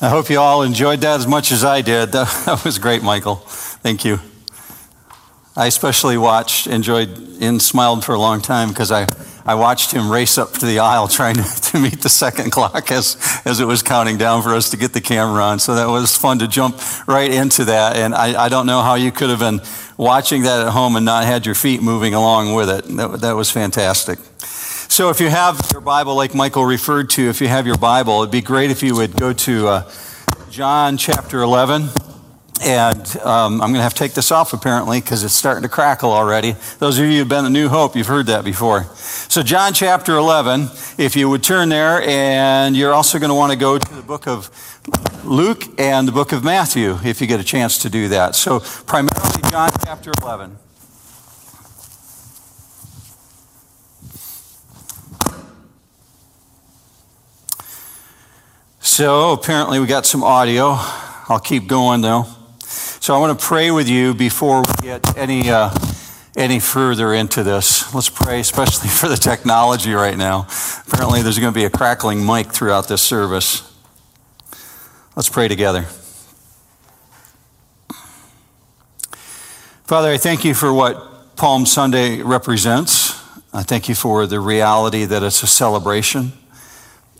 I hope you all enjoyed that as much as I did. That, was great, Michael. Thank you. I especially watched, enjoyed, and smiled for a long time because I, I watched him race up to the aisle trying to, to meet the second clock as, as it was counting down for us to get the camera on. So that was fun to jump right into that. And I, I don't know how you could have been watching that at home and not had your feet moving along with it. That, that was fantastic. So if you have your Bible, like Michael referred to, if you have your Bible, it'd be great if you would go to uh, John chapter 11. And um, I'm going to have to take this off apparently because it's starting to crackle already. Those of you who've been at New Hope, you've heard that before. So, John chapter 11, if you would turn there, and you're also going to want to go to the book of Luke and the book of Matthew if you get a chance to do that. So, primarily John chapter 11. So apparently we got some audio. I'll keep going though. So I want to pray with you before we get any uh, any further into this. Let's pray, especially for the technology right now. Apparently there's going to be a crackling mic throughout this service. Let's pray together. Father, I thank you for what Palm Sunday represents. I thank you for the reality that it's a celebration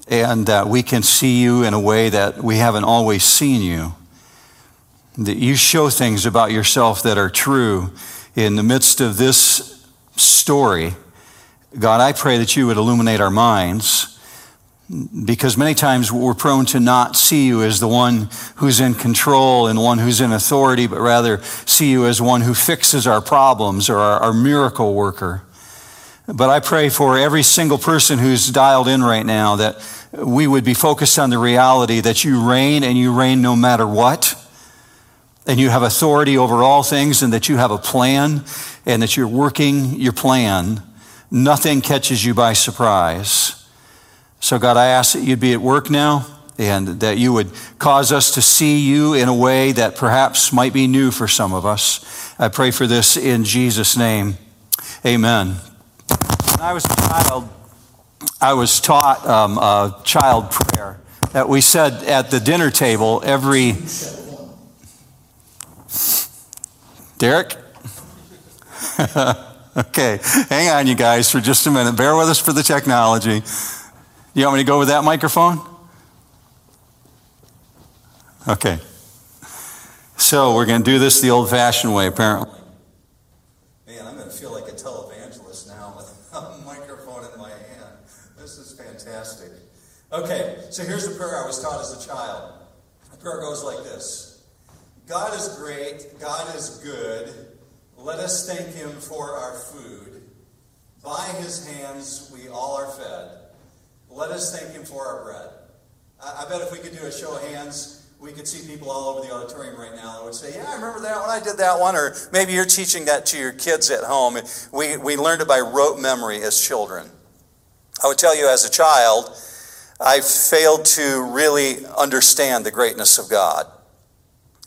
and that we can see you in a way that we haven't always seen you. That you show things about yourself that are true in the midst of this story. God, I pray that you would illuminate our minds because many times we're prone to not see you as the one who's in control and one who's in authority, but rather see you as one who fixes our problems or our, our miracle worker. But I pray for every single person who's dialed in right now that we would be focused on the reality that you reign and you reign no matter what. And you have authority over all things and that you have a plan and that you're working your plan. Nothing catches you by surprise. So, God, I ask that you'd be at work now and that you would cause us to see you in a way that perhaps might be new for some of us. I pray for this in Jesus' name. Amen. When I was a child, I was taught um, a child prayer that we said at the dinner table every. Derek? okay, hang on, you guys, for just a minute. Bear with us for the technology. You want me to go with that microphone? Okay. So we're going to do this the old fashioned way, apparently. Man, I'm going to feel like a televangelist now with a microphone in my hand. This is fantastic. Okay, so here's the prayer I was taught as a child. The prayer goes like this God is great, God is good. Let us thank Him for our food. By His hands we all are fed. Let us thank Him for our bread. I, I bet if we could do a show of hands, we could see people all over the auditorium right now that would say, Yeah, I remember that one. I did that one. Or maybe you're teaching that to your kids at home. We, we learned it by rote memory as children. I would tell you as a child, I failed to really understand the greatness of God.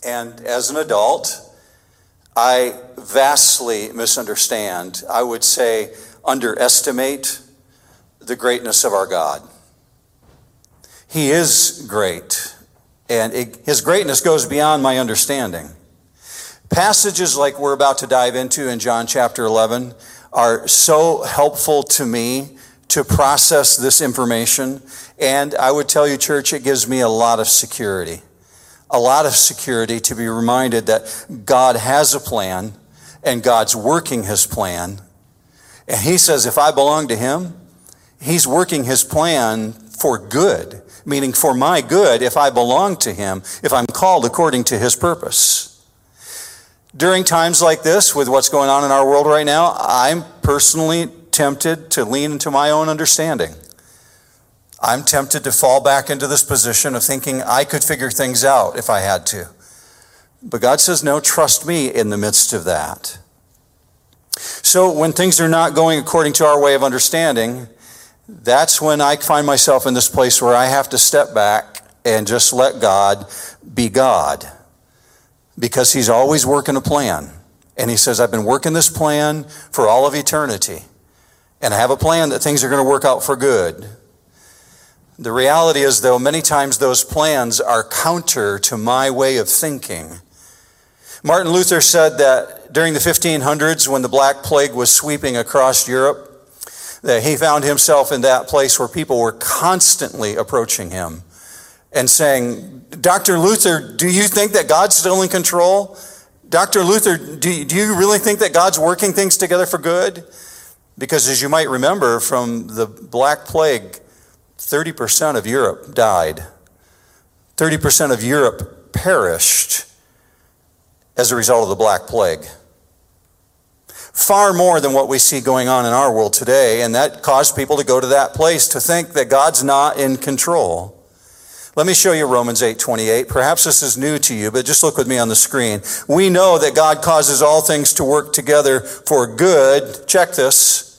And as an adult, I vastly misunderstand, I would say, underestimate the greatness of our God. He is great, and it, his greatness goes beyond my understanding. Passages like we're about to dive into in John chapter 11 are so helpful to me to process this information. And I would tell you, church, it gives me a lot of security. A lot of security to be reminded that God has a plan and God's working his plan. And he says, if I belong to him, he's working his plan for good, meaning for my good if I belong to him, if I'm called according to his purpose. During times like this, with what's going on in our world right now, I'm personally tempted to lean into my own understanding. I'm tempted to fall back into this position of thinking I could figure things out if I had to. But God says, no, trust me in the midst of that. So when things are not going according to our way of understanding, that's when I find myself in this place where I have to step back and just let God be God because he's always working a plan. And he says, I've been working this plan for all of eternity. And I have a plan that things are going to work out for good. The reality is, though, many times those plans are counter to my way of thinking. Martin Luther said that during the 1500s, when the Black Plague was sweeping across Europe, that he found himself in that place where people were constantly approaching him and saying, Dr. Luther, do you think that God's still in control? Dr. Luther, do, do you really think that God's working things together for good? Because as you might remember from the Black Plague, 30% of Europe died. 30% of Europe perished as a result of the Black Plague. Far more than what we see going on in our world today, and that caused people to go to that place to think that God's not in control. Let me show you Romans 8:28. Perhaps this is new to you, but just look with me on the screen. We know that God causes all things to work together for good. Check this.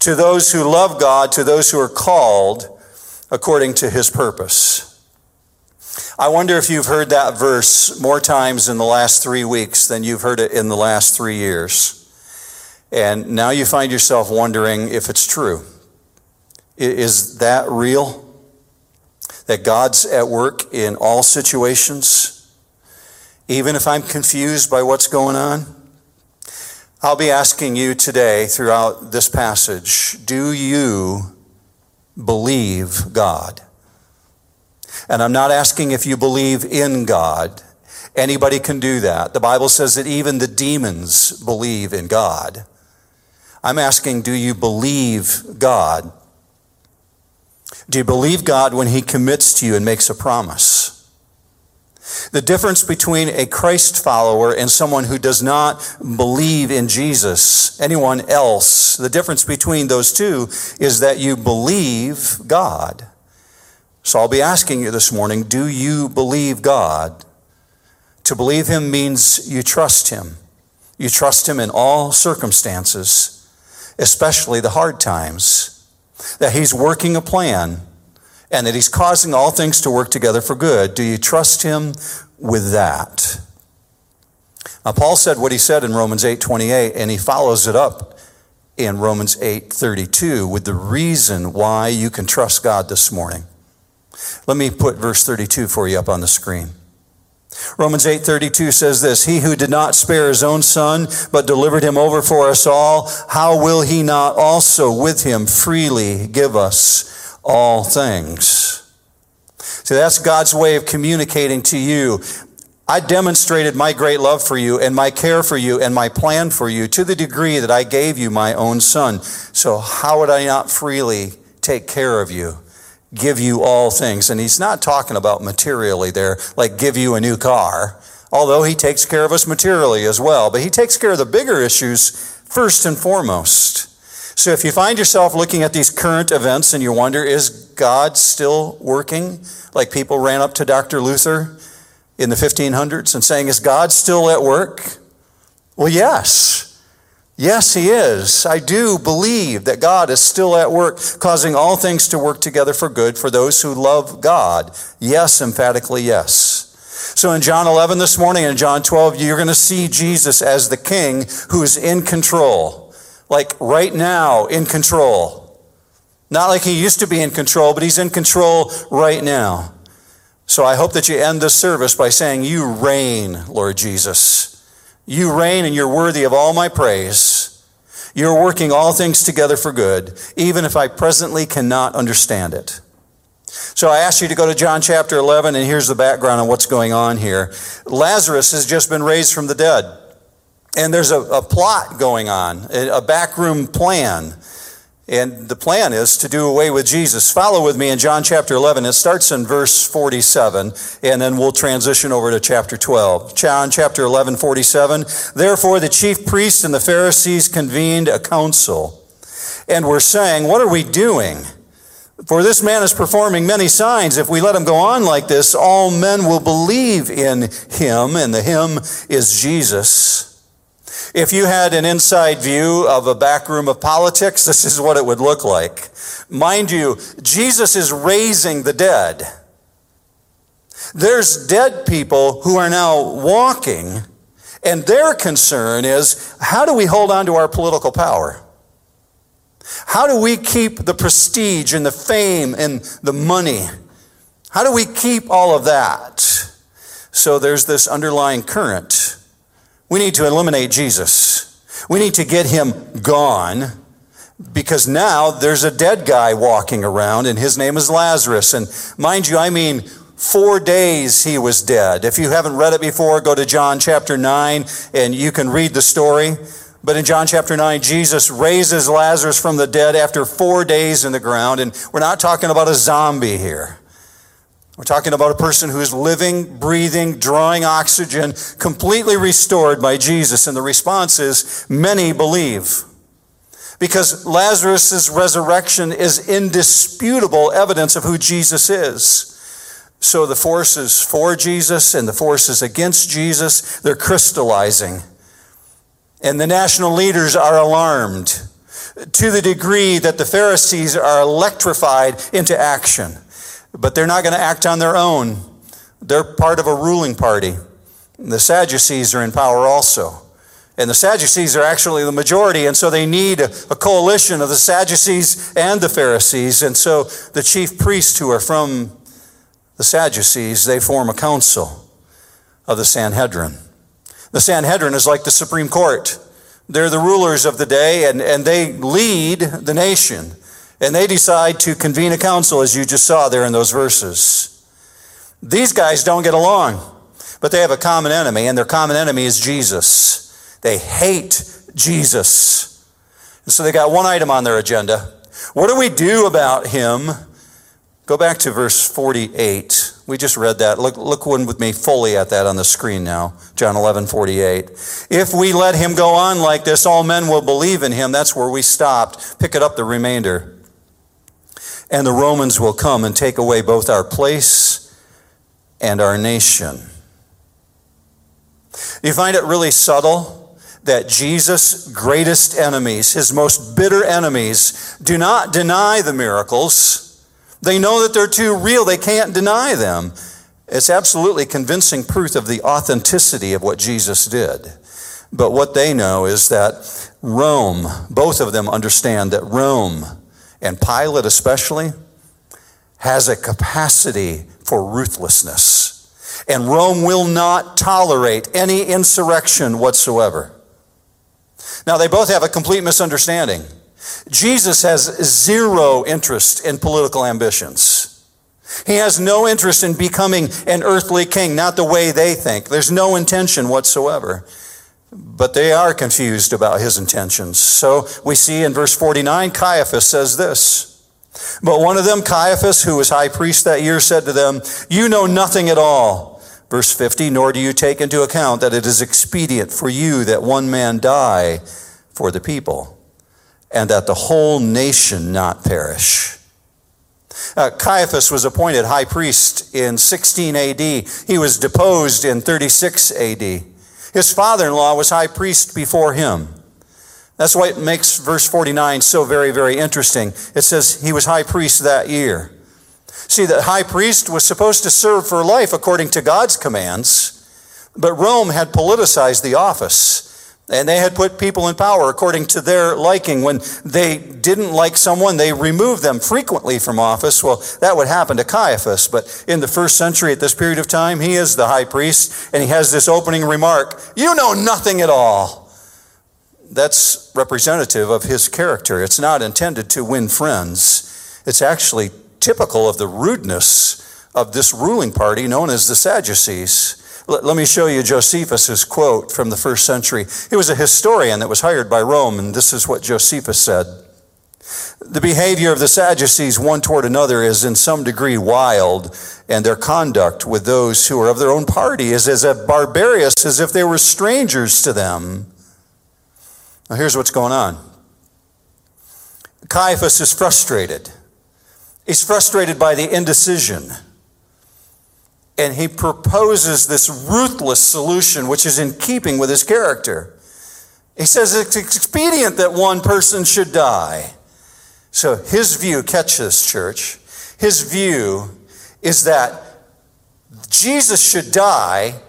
To those who love God, to those who are called according to his purpose. I wonder if you've heard that verse more times in the last 3 weeks than you've heard it in the last 3 years. And now you find yourself wondering if it's true. Is that real? that God's at work in all situations, even if I'm confused by what's going on? I'll be asking you today throughout this passage do you believe God? And I'm not asking if you believe in God. Anybody can do that. The Bible says that even the demons believe in God. I'm asking, do you believe God? Do you believe God when He commits to you and makes a promise? The difference between a Christ follower and someone who does not believe in Jesus, anyone else, the difference between those two is that you believe God. So I'll be asking you this morning do you believe God? To believe Him means you trust Him. You trust Him in all circumstances, especially the hard times that He's working a plan and that He's causing all things to work together for good. Do you trust Him with that? Now, Paul said what he said in Romans 8 28, and he follows it up in Romans 8 32 with the reason why you can trust God this morning. Let me put verse 32 for you up on the screen. Romans 8:32 says this, "He who did not spare his own son, but delivered him over for us all, how will he not also with him freely give us all things?" See, that's God's way of communicating to you. I demonstrated my great love for you and my care for you and my plan for you to the degree that I gave you my own son. So how would I not freely take care of you? give you all things. And he's not talking about materially there, like give you a new car, although he takes care of us materially as well. But he takes care of the bigger issues first and foremost. So if you find yourself looking at these current events and you wonder, is God still working? Like people ran up to Dr. Luther in the 1500s and saying, is God still at work? Well, yes. Yes, He is. I do believe that God is still at work, causing all things to work together for good for those who love God. Yes, emphatically, yes. So in John 11 this morning and John 12, you're going to see Jesus as the King who is in control. Like right now, in control. Not like he used to be in control, but he's in control right now. So I hope that you end this service by saying, You reign, Lord Jesus. You reign and you're worthy of all my praise. You're working all things together for good, even if I presently cannot understand it. So I ask you to go to John chapter 11, and here's the background on what's going on here. Lazarus has just been raised from the dead, and there's a, a plot going on, a backroom plan and the plan is to do away with Jesus. Follow with me in John chapter 11. It starts in verse 47, and then we'll transition over to chapter 12. John chapter 11, 47. Therefore, the chief priests and the Pharisees convened a council and were saying, What are we doing? For this man is performing many signs. If we let him go on like this, all men will believe in him, and the him is Jesus. If you had an inside view of a back room of politics, this is what it would look like. Mind you, Jesus is raising the dead. There's dead people who are now walking, and their concern is how do we hold on to our political power? How do we keep the prestige and the fame and the money? How do we keep all of that? So there's this underlying current. We need to eliminate Jesus. We need to get him gone because now there's a dead guy walking around and his name is Lazarus. And mind you, I mean, four days he was dead. If you haven't read it before, go to John chapter 9 and you can read the story. But in John chapter 9, Jesus raises Lazarus from the dead after four days in the ground. And we're not talking about a zombie here. We're talking about a person who is living, breathing, drawing oxygen, completely restored by Jesus. And the response is many believe. Because Lazarus' resurrection is indisputable evidence of who Jesus is. So the forces for Jesus and the forces against Jesus, they're crystallizing. And the national leaders are alarmed to the degree that the Pharisees are electrified into action. But they're not going to act on their own. They're part of a ruling party. The Sadducees are in power also. And the Sadducees are actually the majority, and so they need a, coalition of the Sadducees and the Pharisees. And so the chief priests who are from the Sadducees, they form a council of the Sanhedrin. The Sanhedrin is like the Supreme Court. They're the rulers of the day and, and they lead the nation. And they decide to convene a council, as you just saw there in those verses. These guys don't get along, but they have a common enemy, and their common enemy is Jesus. They hate Jesus. And so they got one item on their agenda. What do we do about him? Go back to verse 48. We just read that. Look, look one with me fully at that on the screen now. John 11, 48. If we let him go on like this, all men will believe in him. That's where we stopped. Pick it up the remainder. And the Romans will come and take away both our place and our nation. You find it really subtle that Jesus' greatest enemies, his most bitter enemies, do not deny the miracles? They know that they're too real, they can't deny them. It's absolutely convincing proof of the authenticity of what Jesus did. But what they know is that Rome, both of them understand that Rome, and Pilate especially, has a capacity for ruthlessness. And Rome will not tolerate any insurrection whatsoever. Now, they both have a complete misunderstanding. Jesus has zero interest in political ambitions. He has no interest in becoming an earthly king, not the way they think. There's no intention whatsoever. But they are confused about his intentions. So we see in verse 49, Caiaphas says this. But one of them, Caiaphas, who was high priest that year, said to them, You know nothing at all. Verse 50, nor do you take into account that it is expedient for you that one man die for the people and that the whole nation not perish. Uh, Caiaphas was appointed high priest in 16 AD. He was deposed in 36 AD. His father in law was high priest before him. That's why it makes verse 49 so very, very interesting. It says he was high priest that year. See, the high priest was supposed to serve for life according to God's commands, but Rome had politicized the office. And they had put people in power according to their liking. When they didn't like someone, they removed them frequently from office. Well, that would happen to Caiaphas. But in the first century, at this period of time, he is the high priest, and he has this opening remark You know nothing at all. That's representative of his character. It's not intended to win friends, it's actually typical of the rudeness of this ruling party known as the Sadducees. Let me show you Josephus's quote from the first century. He was a historian that was hired by Rome, and this is what Josephus said. The behavior of the Sadducees one toward another is in some degree wild, and their conduct with those who are of their own party is as barbarous as if they were strangers to them. Now, here's what's going on Caiaphas is frustrated. He's frustrated by the indecision and he proposes this ruthless solution, which is in keeping with his character. He says it's expedient that one person should die. So his view, catch this, church, his view is that Jesus should die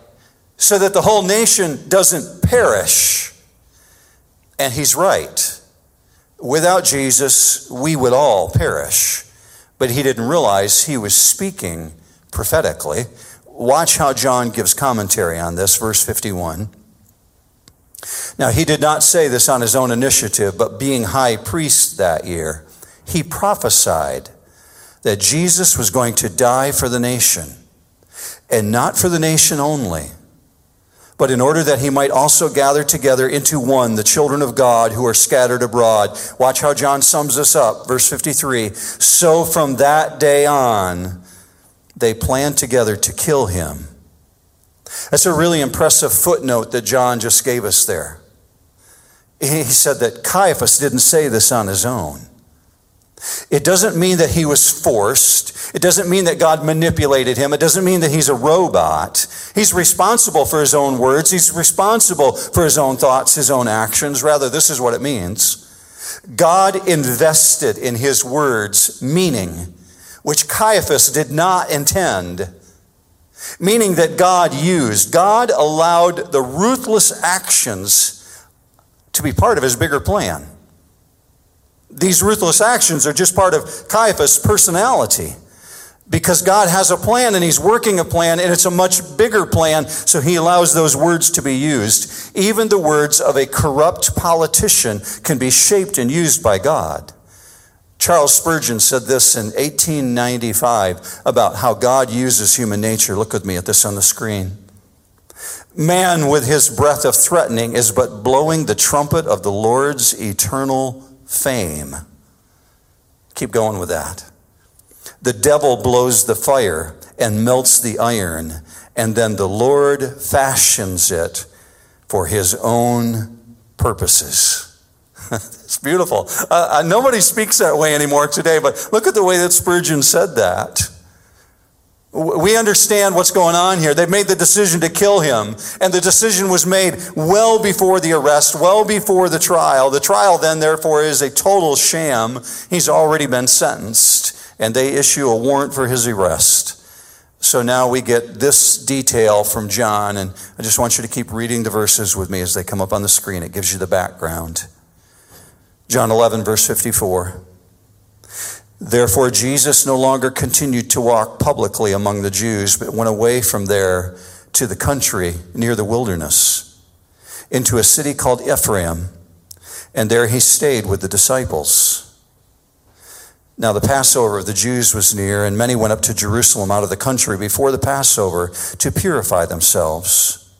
so that the whole nation doesn't perish. And he's right. Without Jesus, we would all perish. But he didn't realize he was speaking prophetically. Watch how John gives commentary on this, verse 51. Now, he did not say this on his own initiative, but being high priest that year, he prophesied that Jesus was going to die for the nation, and not for the nation only, but in order that he might also gather together into one the children of God who are scattered abroad. Watch how John sums this up, verse 53. So from that day on, they planned together to kill him. That's a really impressive footnote that John just gave us there. He said that Caiaphas didn't say this on his own. It doesn't mean that he was forced. It doesn't mean that God manipulated him. It doesn't mean that he's a robot. He's responsible for his own words. He's responsible for his own thoughts, his own actions. Rather, this is what it means God invested in his words meaning, which Caiaphas did not intend. Meaning that God used, God allowed the ruthless actions to be part of his bigger plan. These ruthless actions are just part of Caiaphas' personality because God has a plan and He's working a plan and it's a much bigger plan, so He allows those words to be used. Even the words of a corrupt politician can be shaped and used by God. Charles Spurgeon said this in 1895 about how God uses human nature. Look with me at this on the screen. Man, with his breath of threatening, is but blowing the trumpet of the Lord's eternal fame. Keep going with that. The devil blows the fire and melts the iron, and then the Lord fashions it for his own purposes. it's beautiful. Uh, uh, nobody speaks that way anymore today, but look at the way that Spurgeon said that. We understand what's going on here. They've made the decision to kill him, and the decision was made well before the arrest, well before the trial. The trial, then, therefore, is a total sham. He's already been sentenced, and they issue a warrant for his arrest. So now we get this detail from John, and I just want you to keep reading the verses with me as they come up on the screen. It gives you the background. John 11, verse 54. Therefore, Jesus no longer continued to walk publicly among the Jews, but went away from there to the country near the wilderness, into a city called Ephraim, and there he stayed with the disciples. Now, the Passover of the Jews was near, and many went up to Jerusalem out of the country before the Passover to purify themselves.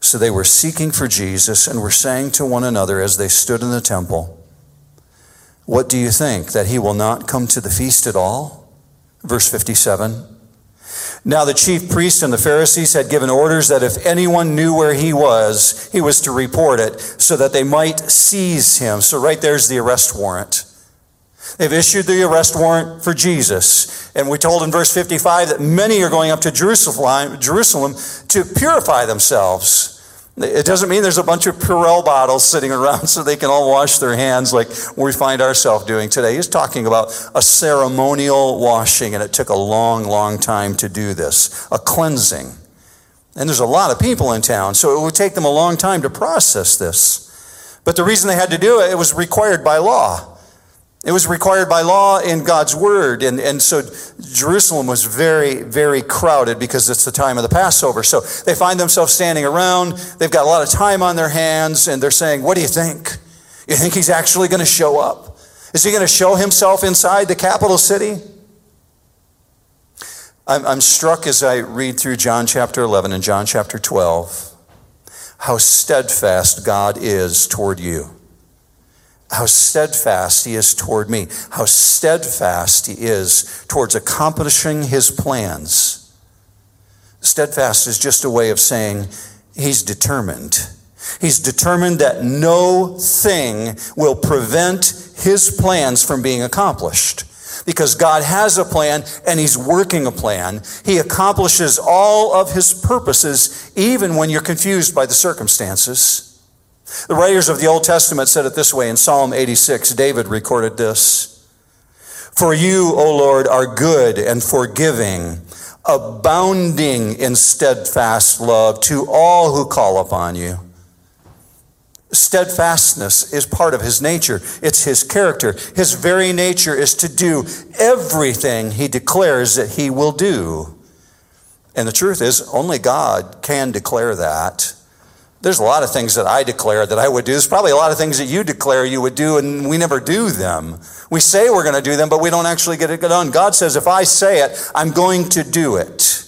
So they were seeking for Jesus and were saying to one another as they stood in the temple, what do you think? That he will not come to the feast at all? Verse 57. Now the chief priests and the Pharisees had given orders that if anyone knew where he was, he was to report it so that they might seize him. So, right there's the arrest warrant. They've issued the arrest warrant for Jesus. And we told in verse 55 that many are going up to Jerusalem, Jerusalem to purify themselves. It doesn't mean there's a bunch of Purell bottles sitting around so they can all wash their hands like we find ourselves doing today. He's talking about a ceremonial washing, and it took a long, long time to do this a cleansing. And there's a lot of people in town, so it would take them a long time to process this. But the reason they had to do it, it was required by law. It was required by law in God's word. And, and so Jerusalem was very, very crowded because it's the time of the Passover. So they find themselves standing around. They've got a lot of time on their hands, and they're saying, What do you think? You think he's actually going to show up? Is he going to show himself inside the capital city? I'm, I'm struck as I read through John chapter 11 and John chapter 12 how steadfast God is toward you how steadfast he is toward me, how steadfast he is towards accomplishing his plans. Steadfast is just a way of saying he's determined. He's determined that no thing will prevent his plans from being accomplished. Because God has a plan and He's working a plan. He accomplishes all of His purposes even when you're confused by the circumstances. The writers of the Old Testament said it this way in Psalm 86. David recorded this For you, O Lord, are good and forgiving, abounding in steadfast love to all who call upon you. Steadfastness is part of his nature. It's his character. His very nature is to do everything he declares that he will do. And the truth is, only God can declare that. There's a lot of things that I declare that I would do. There's probably a lot of things that you declare you would do, and we never do them. We say we're going to do them, but we don't actually get it done. God says, if I say it, I'm going to do it.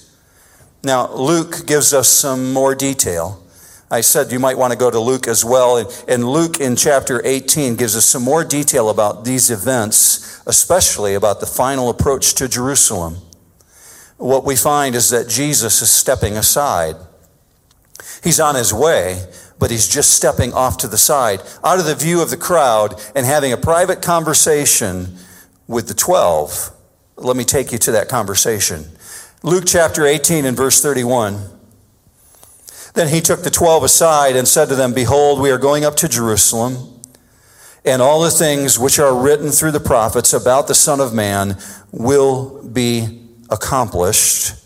Now, Luke gives us some more detail. I said you might want to go to Luke as well. And Luke in chapter 18 gives us some more detail about these events, especially about the final approach to Jerusalem. What we find is that Jesus is stepping aside. He's on his way, but he's just stepping off to the side, out of the view of the crowd, and having a private conversation with the 12. Let me take you to that conversation. Luke chapter 18 and verse 31. Then he took the twelve aside and said to them, Behold, we are going up to Jerusalem, and all the things which are written through the prophets about the Son of Man will be accomplished.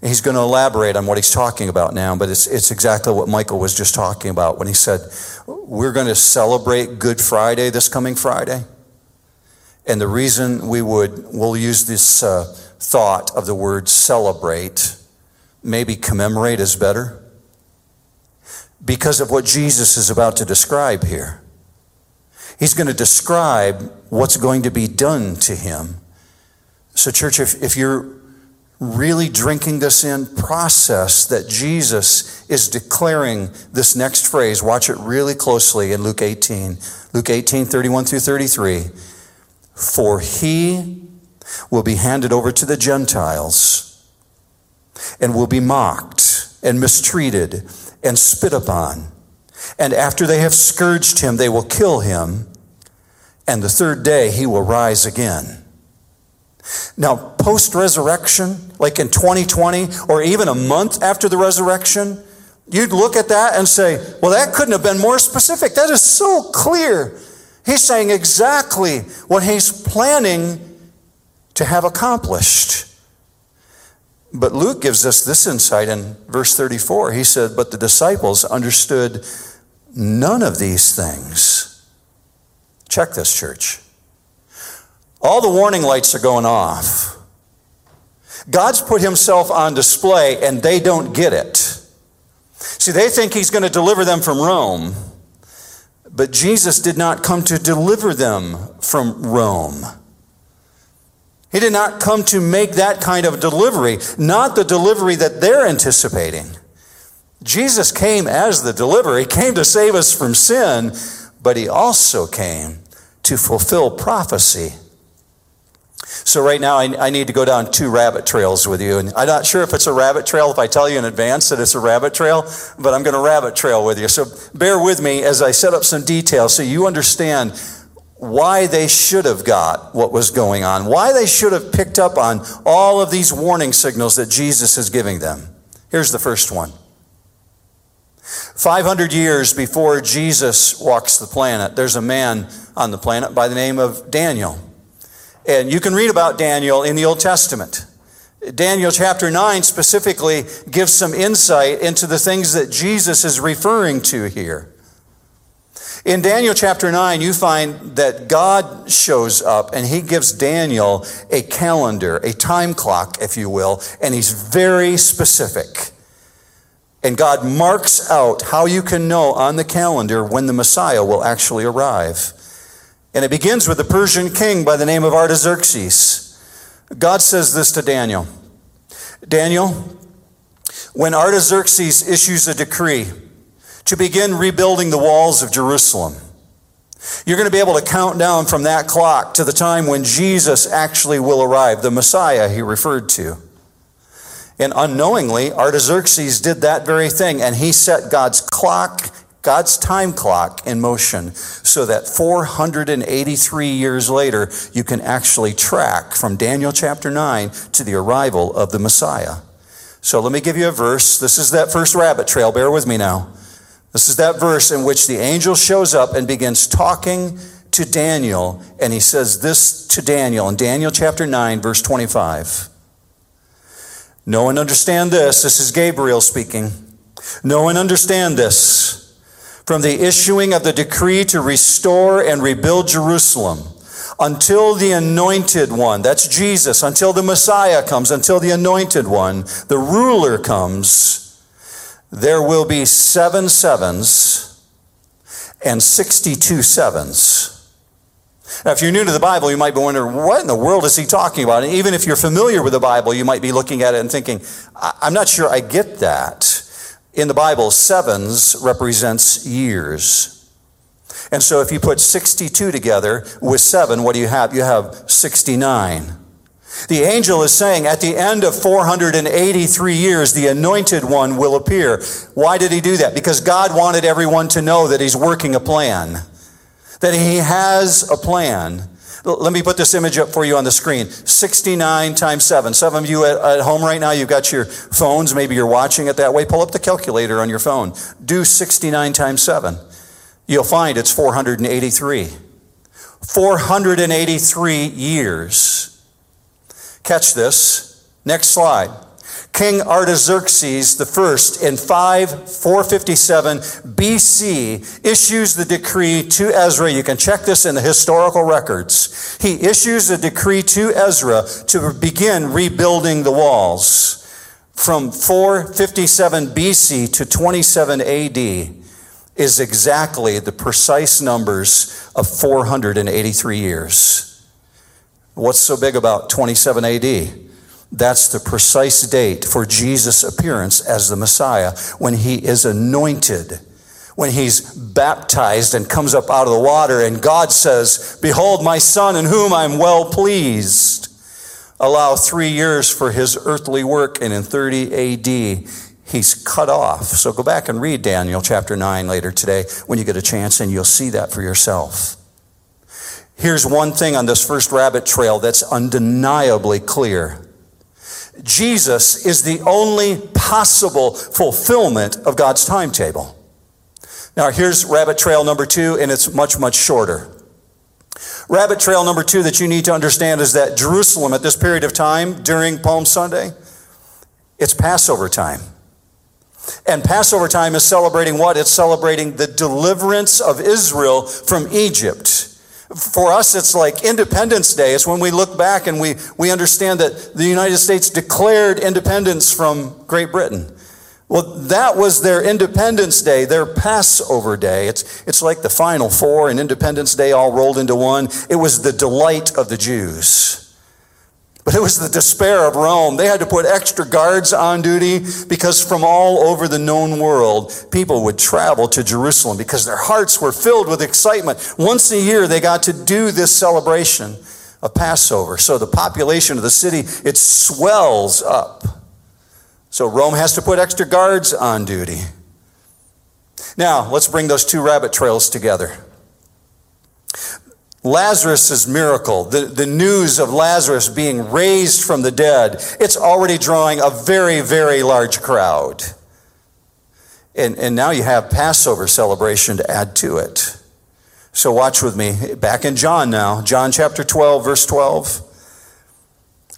He's going to elaborate on what he's talking about now, but it's, it's exactly what Michael was just talking about when he said, We're going to celebrate Good Friday this coming Friday. And the reason we would, we'll use this uh, thought of the word celebrate maybe commemorate is better because of what Jesus is about to describe here. He's going to describe what's going to be done to him. So, church, if, if you're really drinking this in, process that Jesus is declaring this next phrase. Watch it really closely in Luke 18. Luke 18, 31 through 33. For he will be handed over to the Gentiles and will be mocked and mistreated and spit upon. And after they have scourged him, they will kill him. And the third day he will rise again. Now, post resurrection, like in 2020, or even a month after the resurrection, you'd look at that and say, well, that couldn't have been more specific. That is so clear. He's saying exactly what he's planning to have accomplished. But Luke gives us this insight in verse 34. He said, But the disciples understood none of these things. Check this, church. All the warning lights are going off. God's put himself on display and they don't get it. See, they think he's going to deliver them from Rome, but Jesus did not come to deliver them from Rome. He did not come to make that kind of delivery, not the delivery that they're anticipating. Jesus came as the deliverer. He came to save us from sin, but he also came to fulfill prophecy. So, right now, I, I, need to go down two rabbit trails with you. And I'm not sure if it's a rabbit trail if I tell you in advance that it's a rabbit trail, but I'm going to rabbit trail with you. So, bear with me as I set up some details so you understand why they should have got what was going on, why they should have picked up on all of these warning signals that Jesus is giving them. Here's the first one 500 years before Jesus walks the planet, there's a man on the planet by the name of Daniel. And you can read about Daniel in the Old Testament. Daniel chapter 9 specifically gives some insight into the things that Jesus is referring to here. In Daniel chapter 9, you find that God shows up and he gives Daniel a calendar, a time clock, if you will, and he's very specific. And God marks out how you can know on the calendar when the Messiah will actually arrive. And it begins with the Persian king by the name of Artaxerxes. God says this to Daniel Daniel, when Artaxerxes issues a decree, to begin rebuilding the walls of Jerusalem. You're going to be able to count down from that clock to the time when Jesus actually will arrive, the Messiah he referred to. And unknowingly, Artaxerxes did that very thing, and he set God's clock, God's time clock in motion so that 483 years later, you can actually track from Daniel chapter 9 to the arrival of the Messiah. So let me give you a verse. This is that first rabbit trail. Bear with me now. This is that verse in which the angel shows up and begins talking to Daniel, and he says this to Daniel in Daniel chapter 9, verse 25. No one understand this. This is Gabriel speaking. No one understand this. From the issuing of the decree to restore and rebuild Jerusalem until the anointed one, that's Jesus, until the Messiah comes, until the anointed one, the ruler comes, there will be seven sevens and 62 sevens. Now, if you're new to the Bible, you might be wondering, what in the world is he talking about? And even if you're familiar with the Bible, you might be looking at it and thinking, I'm not sure I get that. In the Bible, sevens represents years. And so if you put 62 together with 7, what do you have? You have 69. The angel is saying at the end of 483 years, the anointed one will appear. Why did he do that? Because God wanted everyone to know that he's working a plan, that he has a plan. Let me put this image up for you on the screen 69 times 7. Some of you at, at, home right now, you've got your phones, maybe you're watching it that way. Pull up the calculator on your phone. Do 69 times 7 you'll find it's 483. 483 years. Catch this. Next slide. King Artaxerxes I in 5 457 BC issues the decree to Ezra. You can check this in the historical records. He issues a decree to Ezra to begin rebuilding the walls. From 457 BC to 27 AD, is exactly the precise numbers of 483 years. What's so big about 27 AD? That's the precise date for Jesus' appearance as the Messiah when he is anointed, when he's baptized and comes up out of the water, and God says, Behold, my son in whom I'm well pleased. Allow three years for his earthly work, and in 30 AD, he's cut off. So go back and read Daniel chapter 9 later today when you get a chance, and you'll see that for yourself. Here's one thing on this first rabbit trail that's undeniably clear Jesus is the only possible fulfillment of God's timetable. Now, here's rabbit trail number two, and it's much, much shorter. Rabbit trail number two that you need to understand is that Jerusalem at this period of time during Palm Sunday, it's Passover time. And Passover time is celebrating what? It's celebrating the deliverance of Israel from Egypt. For us, it's like Independence Day. It's when we look back and we, we understand that the United States declared independence from Great Britain. Well, that was their Independence Day, their Passover Day. It's, it's like the Final Four and Independence Day all rolled into one. It was the delight of the Jews. But it was the despair of Rome. They had to put extra guards on duty because from all over the known world, people would travel to Jerusalem because their hearts were filled with excitement. Once a year, they got to do this celebration of Passover. So the population of the city, it swells up. So Rome has to put extra guards on duty. Now, let's bring those two rabbit trails together. Lazarus' miracle, the, the news of Lazarus being raised from the dead, it's already drawing a very, very large crowd. And, and now you have Passover celebration to add to it. So watch with me. Back in John now, John chapter 12, verse 12.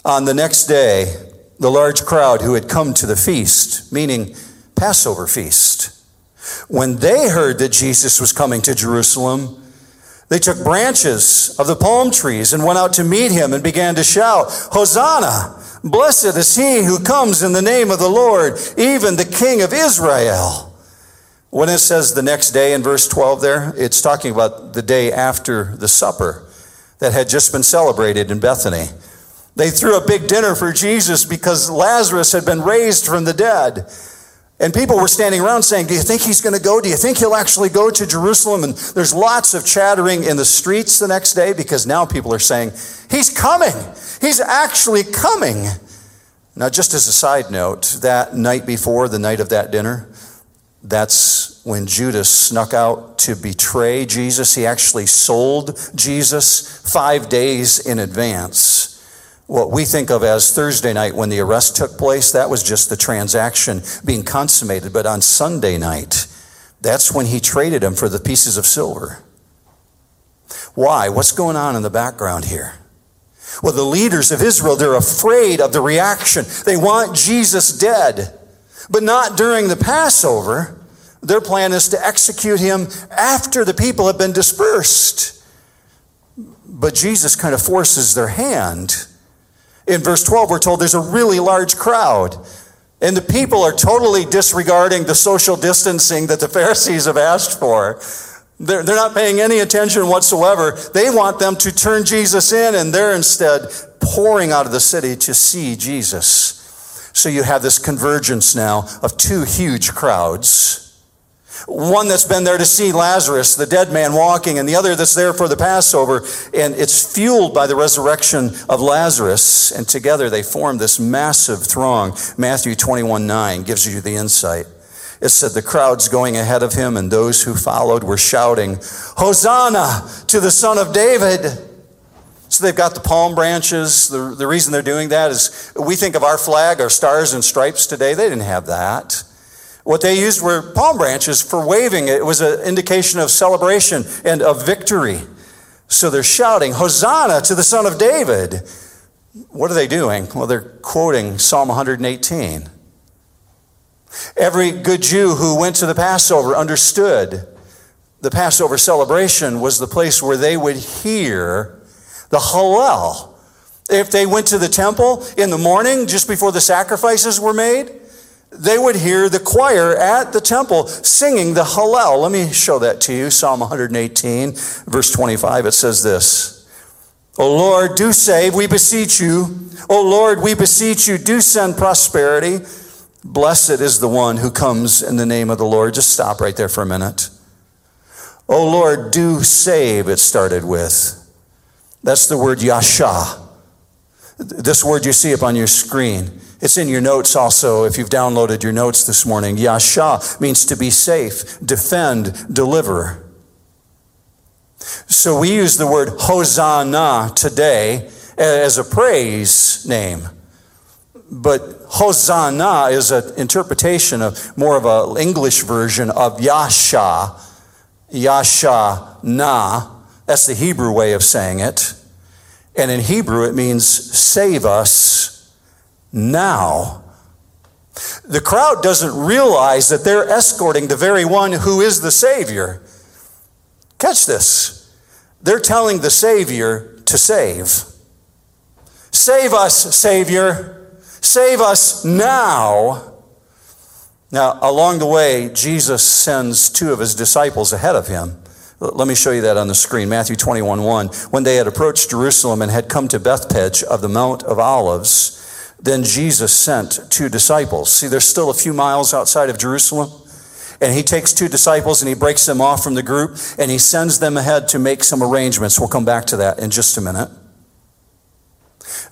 On the next day, the large crowd who had come to the feast, meaning Passover feast, when they heard that Jesus was coming to Jerusalem, they took branches of the palm trees and went out to meet him and began to shout, Hosanna! Blessed is he who comes in the name of the Lord, even the King of Israel. When it says the next day in verse 12 there, it's talking about the day after the supper that had just been celebrated in Bethany. They threw a big dinner for Jesus because Lazarus had been raised from the dead. And people were standing around saying, Do you think he's going to go? Do you think he'll actually go to Jerusalem? And there's lots of chattering in the streets the next day because now people are saying, He's coming. He's actually coming. Now, just as a side note, that night before, the night of that dinner, that's when Judas snuck out to betray Jesus. He actually sold Jesus five days in advance what we think of as Thursday night when the arrest took place, that was just the transaction being consummated. But on Sunday night, that's when he traded him for the pieces of silver. Why? What's going on in the background here? Well, the leaders of Israel, they're afraid of the reaction. They want Jesus dead, but not during the Passover, Their plan is to execute him after the people have been dispersed. But Jesus kind of forces their hand. In verse 12, we're told there's a really large crowd. And the people are totally disregarding the social distancing that the Pharisees have asked for. They're, they're not paying any attention whatsoever. They want them to turn Jesus in, and they're instead pouring out of the city to see Jesus. So you have this convergence now of two huge crowds. One that's been there to see Lazarus, the dead man walking, and the other that's there for the Passover. And it's fueled by the resurrection of Lazarus. And together they form this massive throng. Matthew 21 9 gives you the insight. It said the crowds going ahead of him and those who followed were shouting, Hosanna to the Son of David. So they've got the palm branches. The, the reason they're doing that is we think of our flag, our stars and stripes today. They didn't have that. What they used were palm branches for waving. It was an indication of celebration and of victory. So they're shouting, Hosanna to the Son of David. What are they doing? Well, they're quoting Psalm 118. Every good Jew who went to the Passover understood the Passover celebration was the place where they would hear the Hallel. If they went to the temple in the morning, just before the sacrifices were made, they would hear the choir at the temple singing the Hallel. Let me show that to you. Psalm 118, verse 25, it says this. O Lord, do save, we beseech you. O Lord, we beseech you, do send prosperity. Blessed is the one who comes in the name of the Lord. Just stop right there for a minute. Oh Lord, do save, it started with. That's the word yasha. This word you see up on your screen. It's in your notes also if you've downloaded your notes this morning. Yasha means to be safe, defend, deliver. So we use the word Hosanna today as a praise name. But Hosanna is an interpretation of more of an English version of Yasha. Yasha na. That's the Hebrew way of saying it. And in Hebrew, it means save us now. The crowd doesn't realize that they're escorting the very one who is the Savior. Catch this. They're telling the Savior to save. Save us, Savior. Save us now. Now, along the way, Jesus sends two of his disciples ahead of him. Let me show you that on the screen. Matthew 21 1. When they had approached Jerusalem and had come to Bethphage of the Mount of Olives, then Jesus sent two disciples. See, they're still a few miles outside of Jerusalem. And he takes two disciples and he breaks them off from the group and he sends them ahead to make some arrangements. We'll come back to that in just a minute.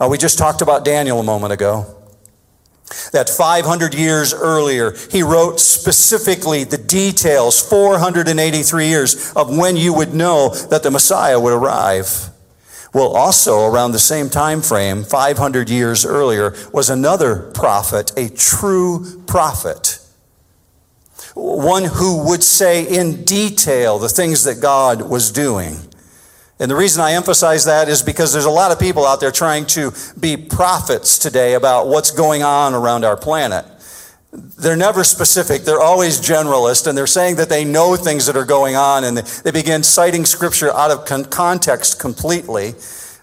Uh, we just talked about Daniel a moment ago that 500 years earlier, he wrote specifically the details, 483 years, of when you would know that the Messiah would arrive. Well, also around the same time frame, 500 years earlier, was another prophet, a true prophet. One who would say in detail the things that God was doing. And the reason I emphasize that is because there's a lot of people out there trying to be prophets today about what's going on around our planet. They're never specific. They're always generalist, and they're saying that they know things that are going on, and they begin citing scripture out of context completely.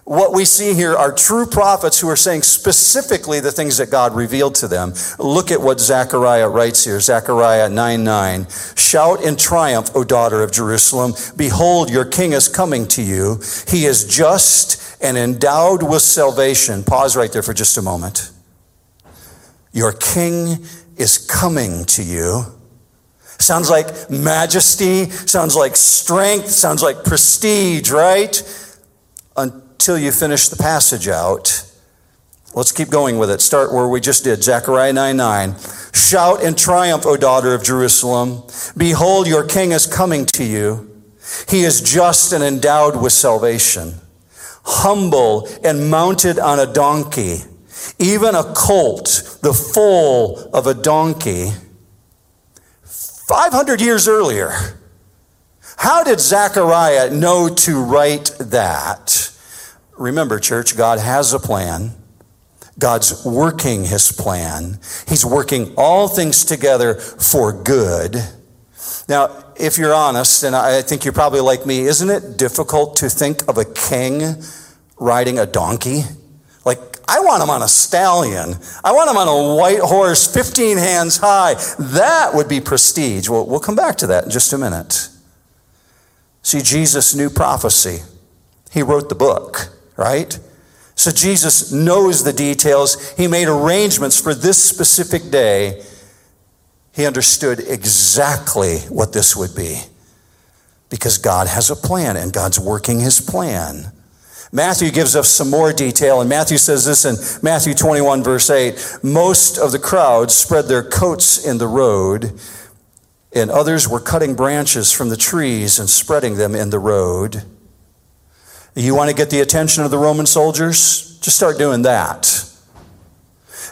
What we see here are true prophets who are saying specifically the things that God revealed to them. Look at what Zechariah writes here Zechariah 9 9. Shout in triumph, O daughter of Jerusalem. Behold, your king is coming to you. He is just and endowed with salvation. Pause right there for just a moment. Your king is coming to you. Sounds like majesty, sounds like strength, sounds like prestige, right? Until you finish the passage out. Let's keep going with it. Start where we just did, Zechariah 9 9. Shout in triumph, O daughter of Jerusalem. Behold, your king is coming to you. He is just and endowed with salvation, humble and mounted on a donkey, even a colt, the foal of a donkey. 500 years earlier, how did Zechariah know to write that? Remember, church, God has a plan. God's working his plan. He's working all things together for good. Now, if you're honest, and I think you're probably like me, isn't it difficult to think of a king riding a donkey? Like, I want him on a stallion. I want him on a white horse, 15 hands high. That would be prestige. Well, we'll come back to that in just a minute. See, Jesus knew prophecy, he wrote the book, right? So Jesus knows the details. He made arrangements for this specific day. He understood exactly what this would be because God has a plan and God's working his plan. Matthew gives us some more detail, and Matthew says this in Matthew 21, verse 8 Most of the crowd spread their coats in the road, and others were cutting branches from the trees and spreading them in the road. You want to get the attention of the Roman soldiers? Just start doing that.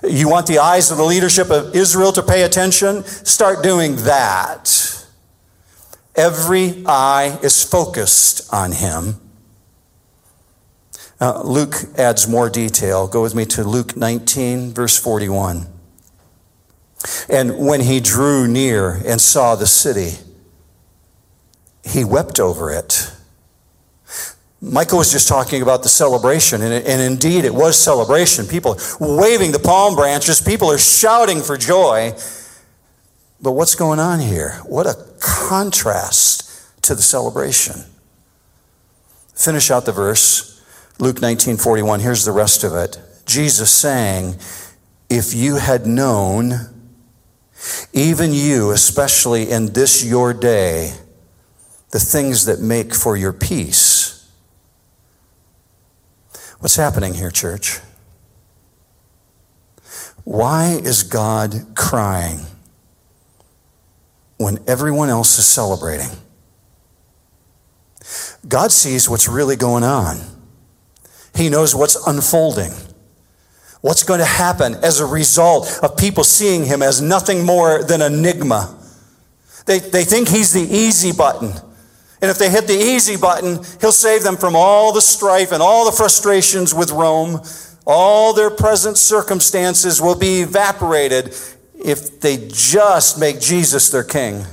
You want the eyes of the leadership of Israel to pay attention? Start doing that. Every eye is focused on him. Uh, Luke adds more detail. Go with me to Luke 19, verse 41. And when he drew near and saw the city, he wept over it Michael was just talking about the celebration, and, and, indeed it was celebration. People waving the palm branches, people are shouting for joy. But what's going on here? What a contrast to the celebration. Finish out the verse, Luke 19 41. Here's the rest of it. Jesus saying, If you had known, even you, especially in this your day, the things that make for your peace What's happening here, church? Why is God crying when everyone else is celebrating? God sees what's really going on. He knows what's unfolding. What's going to happen as a result of people seeing him as nothing more than enigma. They, they think he's the easy button. And if they hit the easy button, he'll save them from all the strife and all the frustrations with Rome. All their present circumstances will be evaporated if they just make Jesus their king.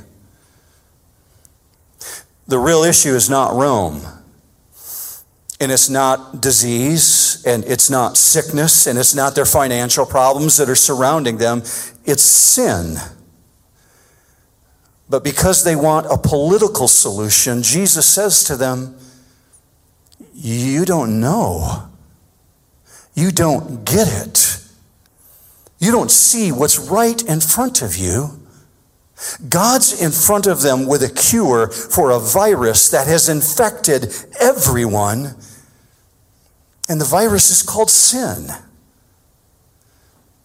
The real issue is not Rome. And it's not disease, and it's not sickness, and it's not their financial problems that are surrounding them. It's sin. But because they want a political solution, Jesus says to them, You don't know. You don't get it. You don't see what's right in front of you. God's in front of them with a cure for a virus that has infected everyone, and the virus is called sin.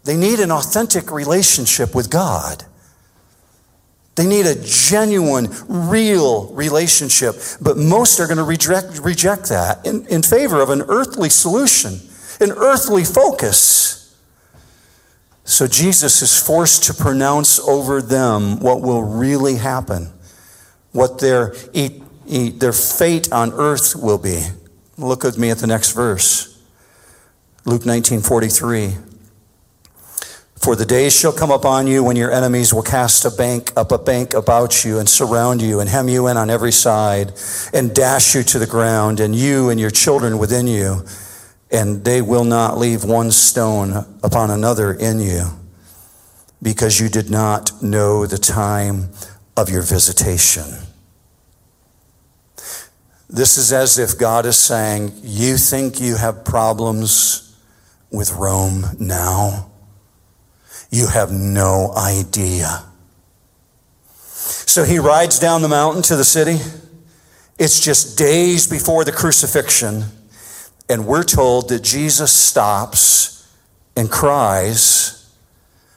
They need an authentic relationship with God. They need a genuine, real relationship. But most are going to reject, reject that in, in favor of an earthly solution, an earthly focus. So Jesus is forced to pronounce over them what will really happen, what their, their fate on earth will be. Look with me at the next verse. Luke 19 43. For the days shall come upon you when your enemies will cast a bank up a bank about you and surround you and hem you in on every side and dash you to the ground and you and your children within you and they will not leave one stone upon another in you because you did not know the time of your visitation. This is as if God is saying, You think you have problems with Rome now? You have no idea. So he rides down the mountain to the city. It's just days before the crucifixion. And we're told that Jesus stops and cries.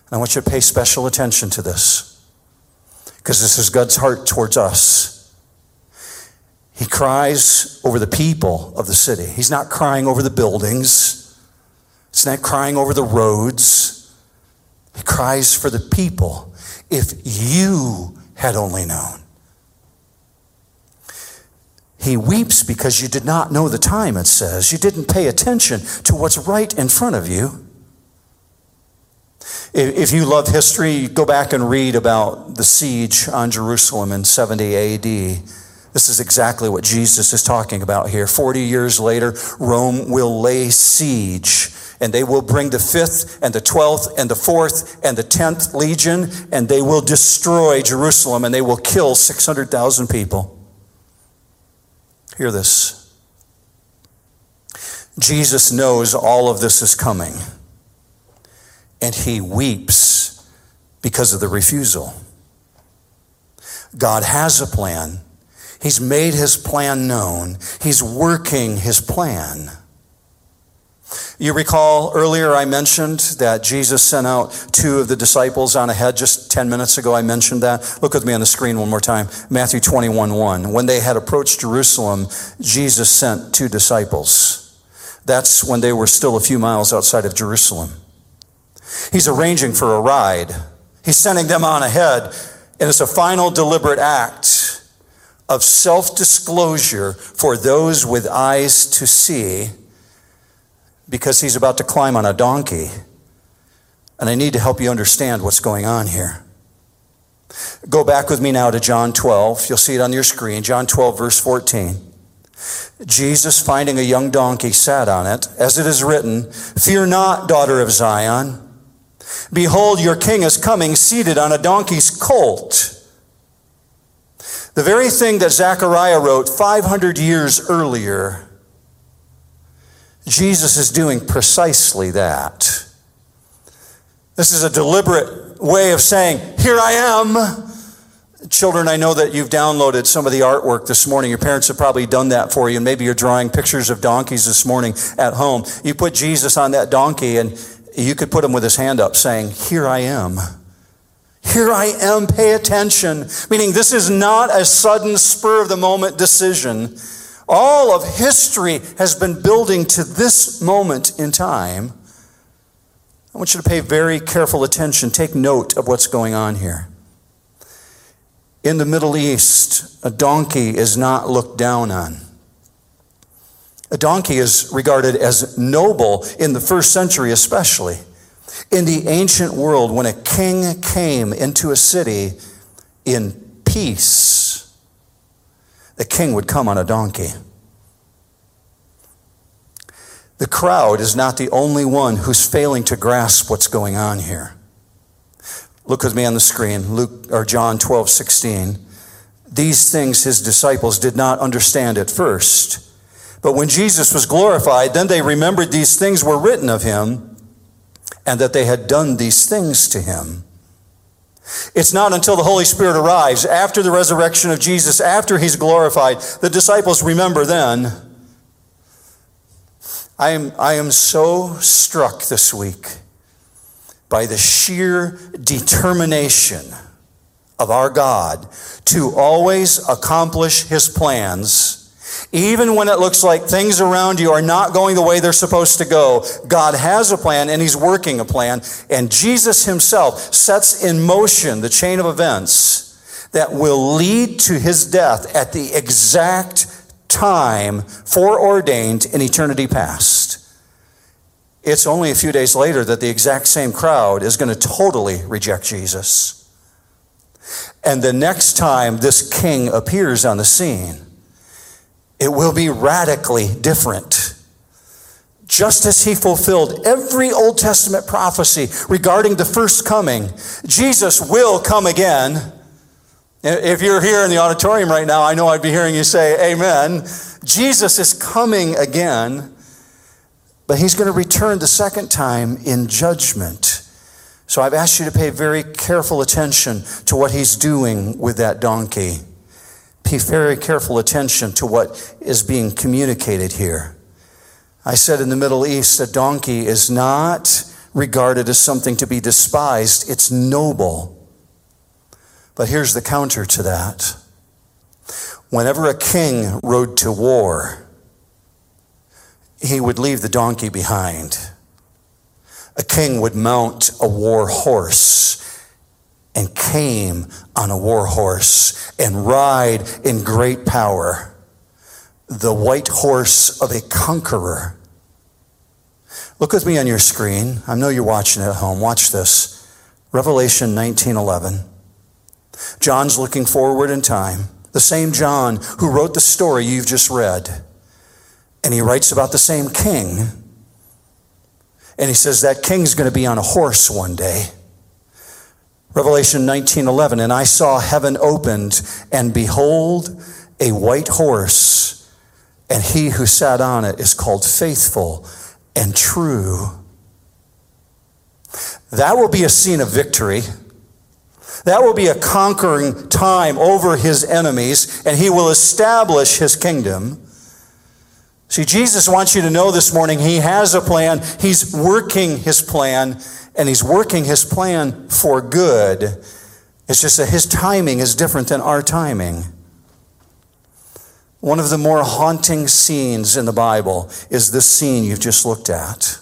And I want you to pay special attention to this because this is God's heart towards us. He cries over the people of the city. He's not crying over the buildings. He's not crying over the roads. He cries for the people. If you had only known. He weeps because you did not know the time, it says. You didn't pay attention to what's right in front of you. If you love history, go back and read about the siege on Jerusalem in 70 AD. This is exactly what Jesus is talking about here. 40 years later, Rome will lay siege and they will bring the fifth and the twelfth and the fourth and the tenth legion, and they will destroy Jerusalem and they will kill 600,000 people. Hear this. Jesus knows all of this is coming, and he weeps because of the refusal. God has a plan. He's made his plan known. He's working his plan. You recall earlier I mentioned that Jesus sent out two of the disciples on ahead. Just 10 minutes ago, I mentioned that. Look with me on the screen one more time. Matthew 21 1. When they had approached Jerusalem, Jesus sent two disciples. That's when they were still a few miles outside of Jerusalem. He's arranging for a ride, he's sending them on ahead, and it's a final deliberate act of self disclosure for those with eyes to see because he's about to climb on a donkey. And I need to help you understand what's going on here. Go back with me now to John 12. You'll see it on your screen. John 12, verse 14. Jesus, finding a young donkey, sat on it, as it is written, Fear not, daughter of Zion. Behold, your king is coming, seated on a donkey's colt. The very thing that Zechariah wrote 500 years earlier Jesus is doing precisely that. This is a deliberate way of saying, Here I am. Children, I know that you've downloaded some of the artwork this morning. Your parents have probably done that for you, and maybe you're drawing pictures of donkeys this morning at home. You put Jesus on that donkey, and you could put him with his hand up saying, Here I am. Here I am, pay attention. Meaning, this is not a sudden, spur of the moment decision. All of history has been building to this moment in time. I want you to pay very careful attention. Take note of what's going on here. In the Middle East, a donkey is not looked down on. A donkey is regarded as noble in the first century, especially. In the ancient world, when a king came into a city in peace, the king would come on a donkey. The crowd is not the only one who's failing to grasp what's going on here. Look with me on the screen, Luke or John 12, 16. These things his disciples did not understand at first. But when Jesus was glorified, then they remembered these things were written of him and that they had done these things to him. It's not until the Holy Spirit arrives, after the resurrection of Jesus, after he's glorified, the disciples remember then. I am, I am so struck this week by the sheer determination of our God to always accomplish his plans. Even when it looks like things around you are not going the way they're supposed to go, God has a plan and He's working a plan. And Jesus Himself sets in motion the chain of events that will lead to His death at the exact time foreordained in eternity past. It's only a few days later that the exact same crowd is going to totally reject Jesus. And the next time this king appears on the scene, it will be radically different. Just as he fulfilled every Old Testament prophecy regarding the first coming, Jesus will come again. If you're here in the auditorium right now, I know I'd be hearing you say, Amen. Jesus is coming again, but he's going to return the second time in judgment. So I've asked you to pay very careful attention to what he's doing with that donkey. Pay very careful attention to what is being communicated here. I said in the Middle East, a donkey is not regarded as something to be despised, it's noble. But here's the counter to that. Whenever a king rode to war, he would leave the donkey behind. A king would mount a war horse and came on a war horse and ride in great power, the white horse of a conqueror. Look with me on your screen. I know you're watching at home. Watch this. Revelation 19:11. John's looking forward in time. The same John who wrote the story you've just read. And he writes about the same king. And he says that king's going to be on a horse one day. Revelation 19:11 and I saw heaven opened and behold a white horse and he who sat on it is called faithful and true. That will be a scene of victory. That will be a conquering time over his enemies, and he will establish his kingdom. See, Jesus wants you to know this morning he has a plan. He's working his plan, and he's working his plan for good. It's just that his timing is different than our timing. One of the more haunting scenes in the Bible is this scene you've just looked at.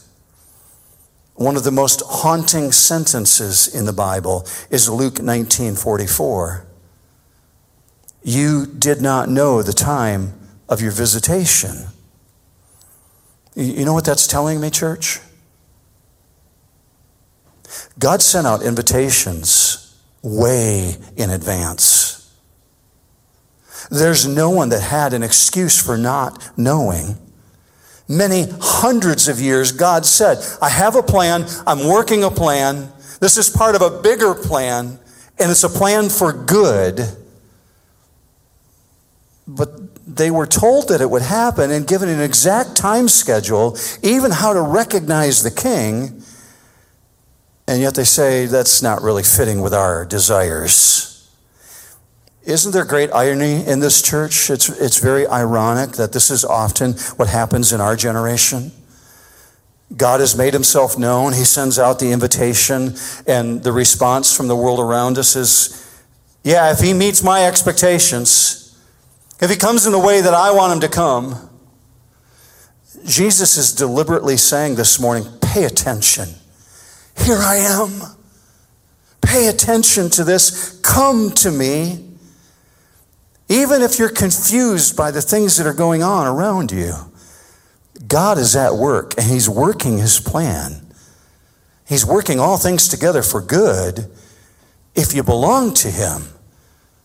One of the most haunting sentences in the Bible is Luke 19:44. You did not know the time of your visitation. You know what that's telling me, church? God sent out invitations way in advance. There's no one that had an excuse for not knowing. Many hundreds of years, God said, I have a plan, I'm working a plan. This is part of a bigger plan, and it's a plan for good. But they were told that it would happen and given an exact time schedule, even how to recognize the king. And yet they say that's not really fitting with our desires. Isn't there great irony in this church? It's, it's very ironic that this is often what happens in our generation. God has made himself known. He sends out the invitation, and the response from the world around us is yeah, if he meets my expectations, if he comes in the way that I want him to come, Jesus is deliberately saying this morning pay attention. Here I am. Pay attention to this. Come to me. Even if you're confused by the things that are going on around you, God is at work and He's working His plan. He's working all things together for good if you belong to Him.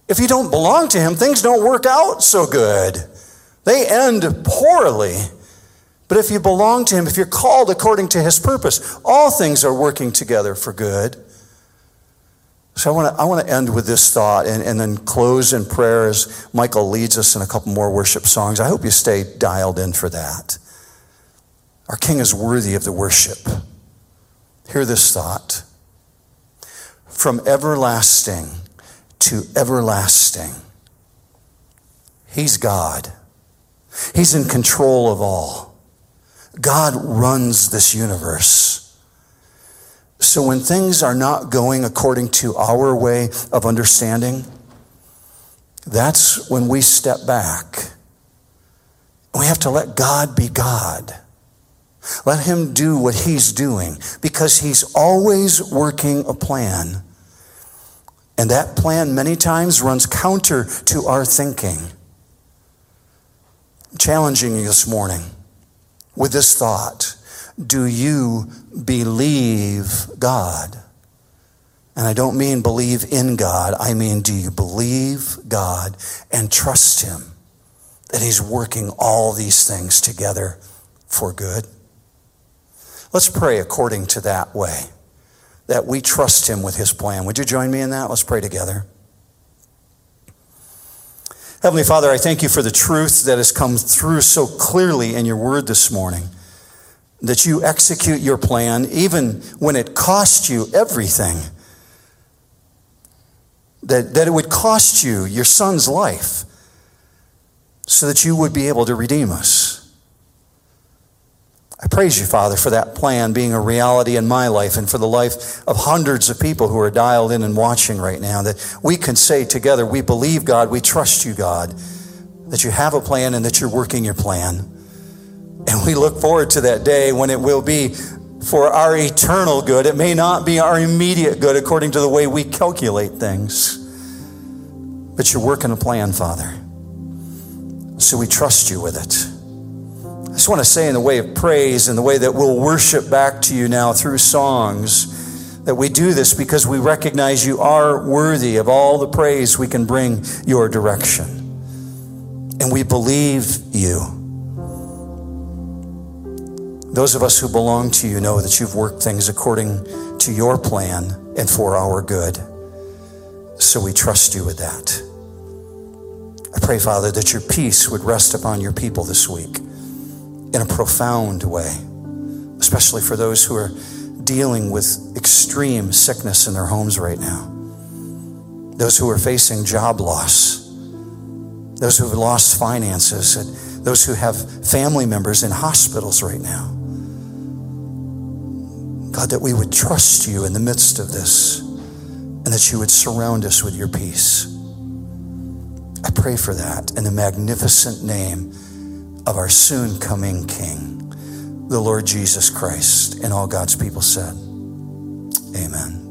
If you don't belong to Him, things don't work out so good. They end poorly. But if you belong to Him, if you're called according to His purpose, all things are working together for good. So I want to I want to end with this thought and, and then close in prayer as Michael leads us in a couple more worship songs. I hope you stay dialed in for that. Our King is worthy of the worship. Hear this thought. From everlasting to everlasting, He's God. He's in control of all. God runs this universe. So when things are not going according to our way of understanding, that's when we step back. We have to let God be God. Let Him do what He's doing because He's always working a plan. And that plan many times runs counter to our thinking. Challenging you this morning with this thought do you believe God? And I don't mean believe in God, I mean, do you believe God and trust Him that He's working all these things together for good? Let's pray according to that way, that we trust Him with His plan. Would you join me in that? Let's pray together. Heavenly Father, I thank you for the truth that has come through so clearly in your word this morning that you execute your plan even when it costs you everything. That, that it would cost you your son's life so that you would be able to redeem us. I praise you, Father, for that plan being a reality in my life and for the life of hundreds of people who are dialed in and watching right now. That we can say together, we believe God, we trust you, God, that you have a plan and that you're working your plan. And we look forward to that day when it will be for our eternal good. It may not be our immediate good according to the way we calculate things. But you're working a plan, Father. So we trust you with it. Just want to say, in the way of praise and the way that we'll worship back to you now through songs, that we do this because we recognize you are worthy of all the praise we can bring your direction. And we believe you. Those of us who belong to you know that you've worked things according to your plan and for our good. So we trust you with that. I pray, Father, that your peace would rest upon your people this week in a profound way, especially for those who are dealing with extreme sickness in their homes right now, those who are facing job loss, those who have lost finances, and those who have family members in hospitals right now. God, that we would trust you in the midst of this and that you would surround us with your peace. I pray for that in the magnificent name of our soon coming King, the Lord Jesus Christ. And all God's people said, Amen.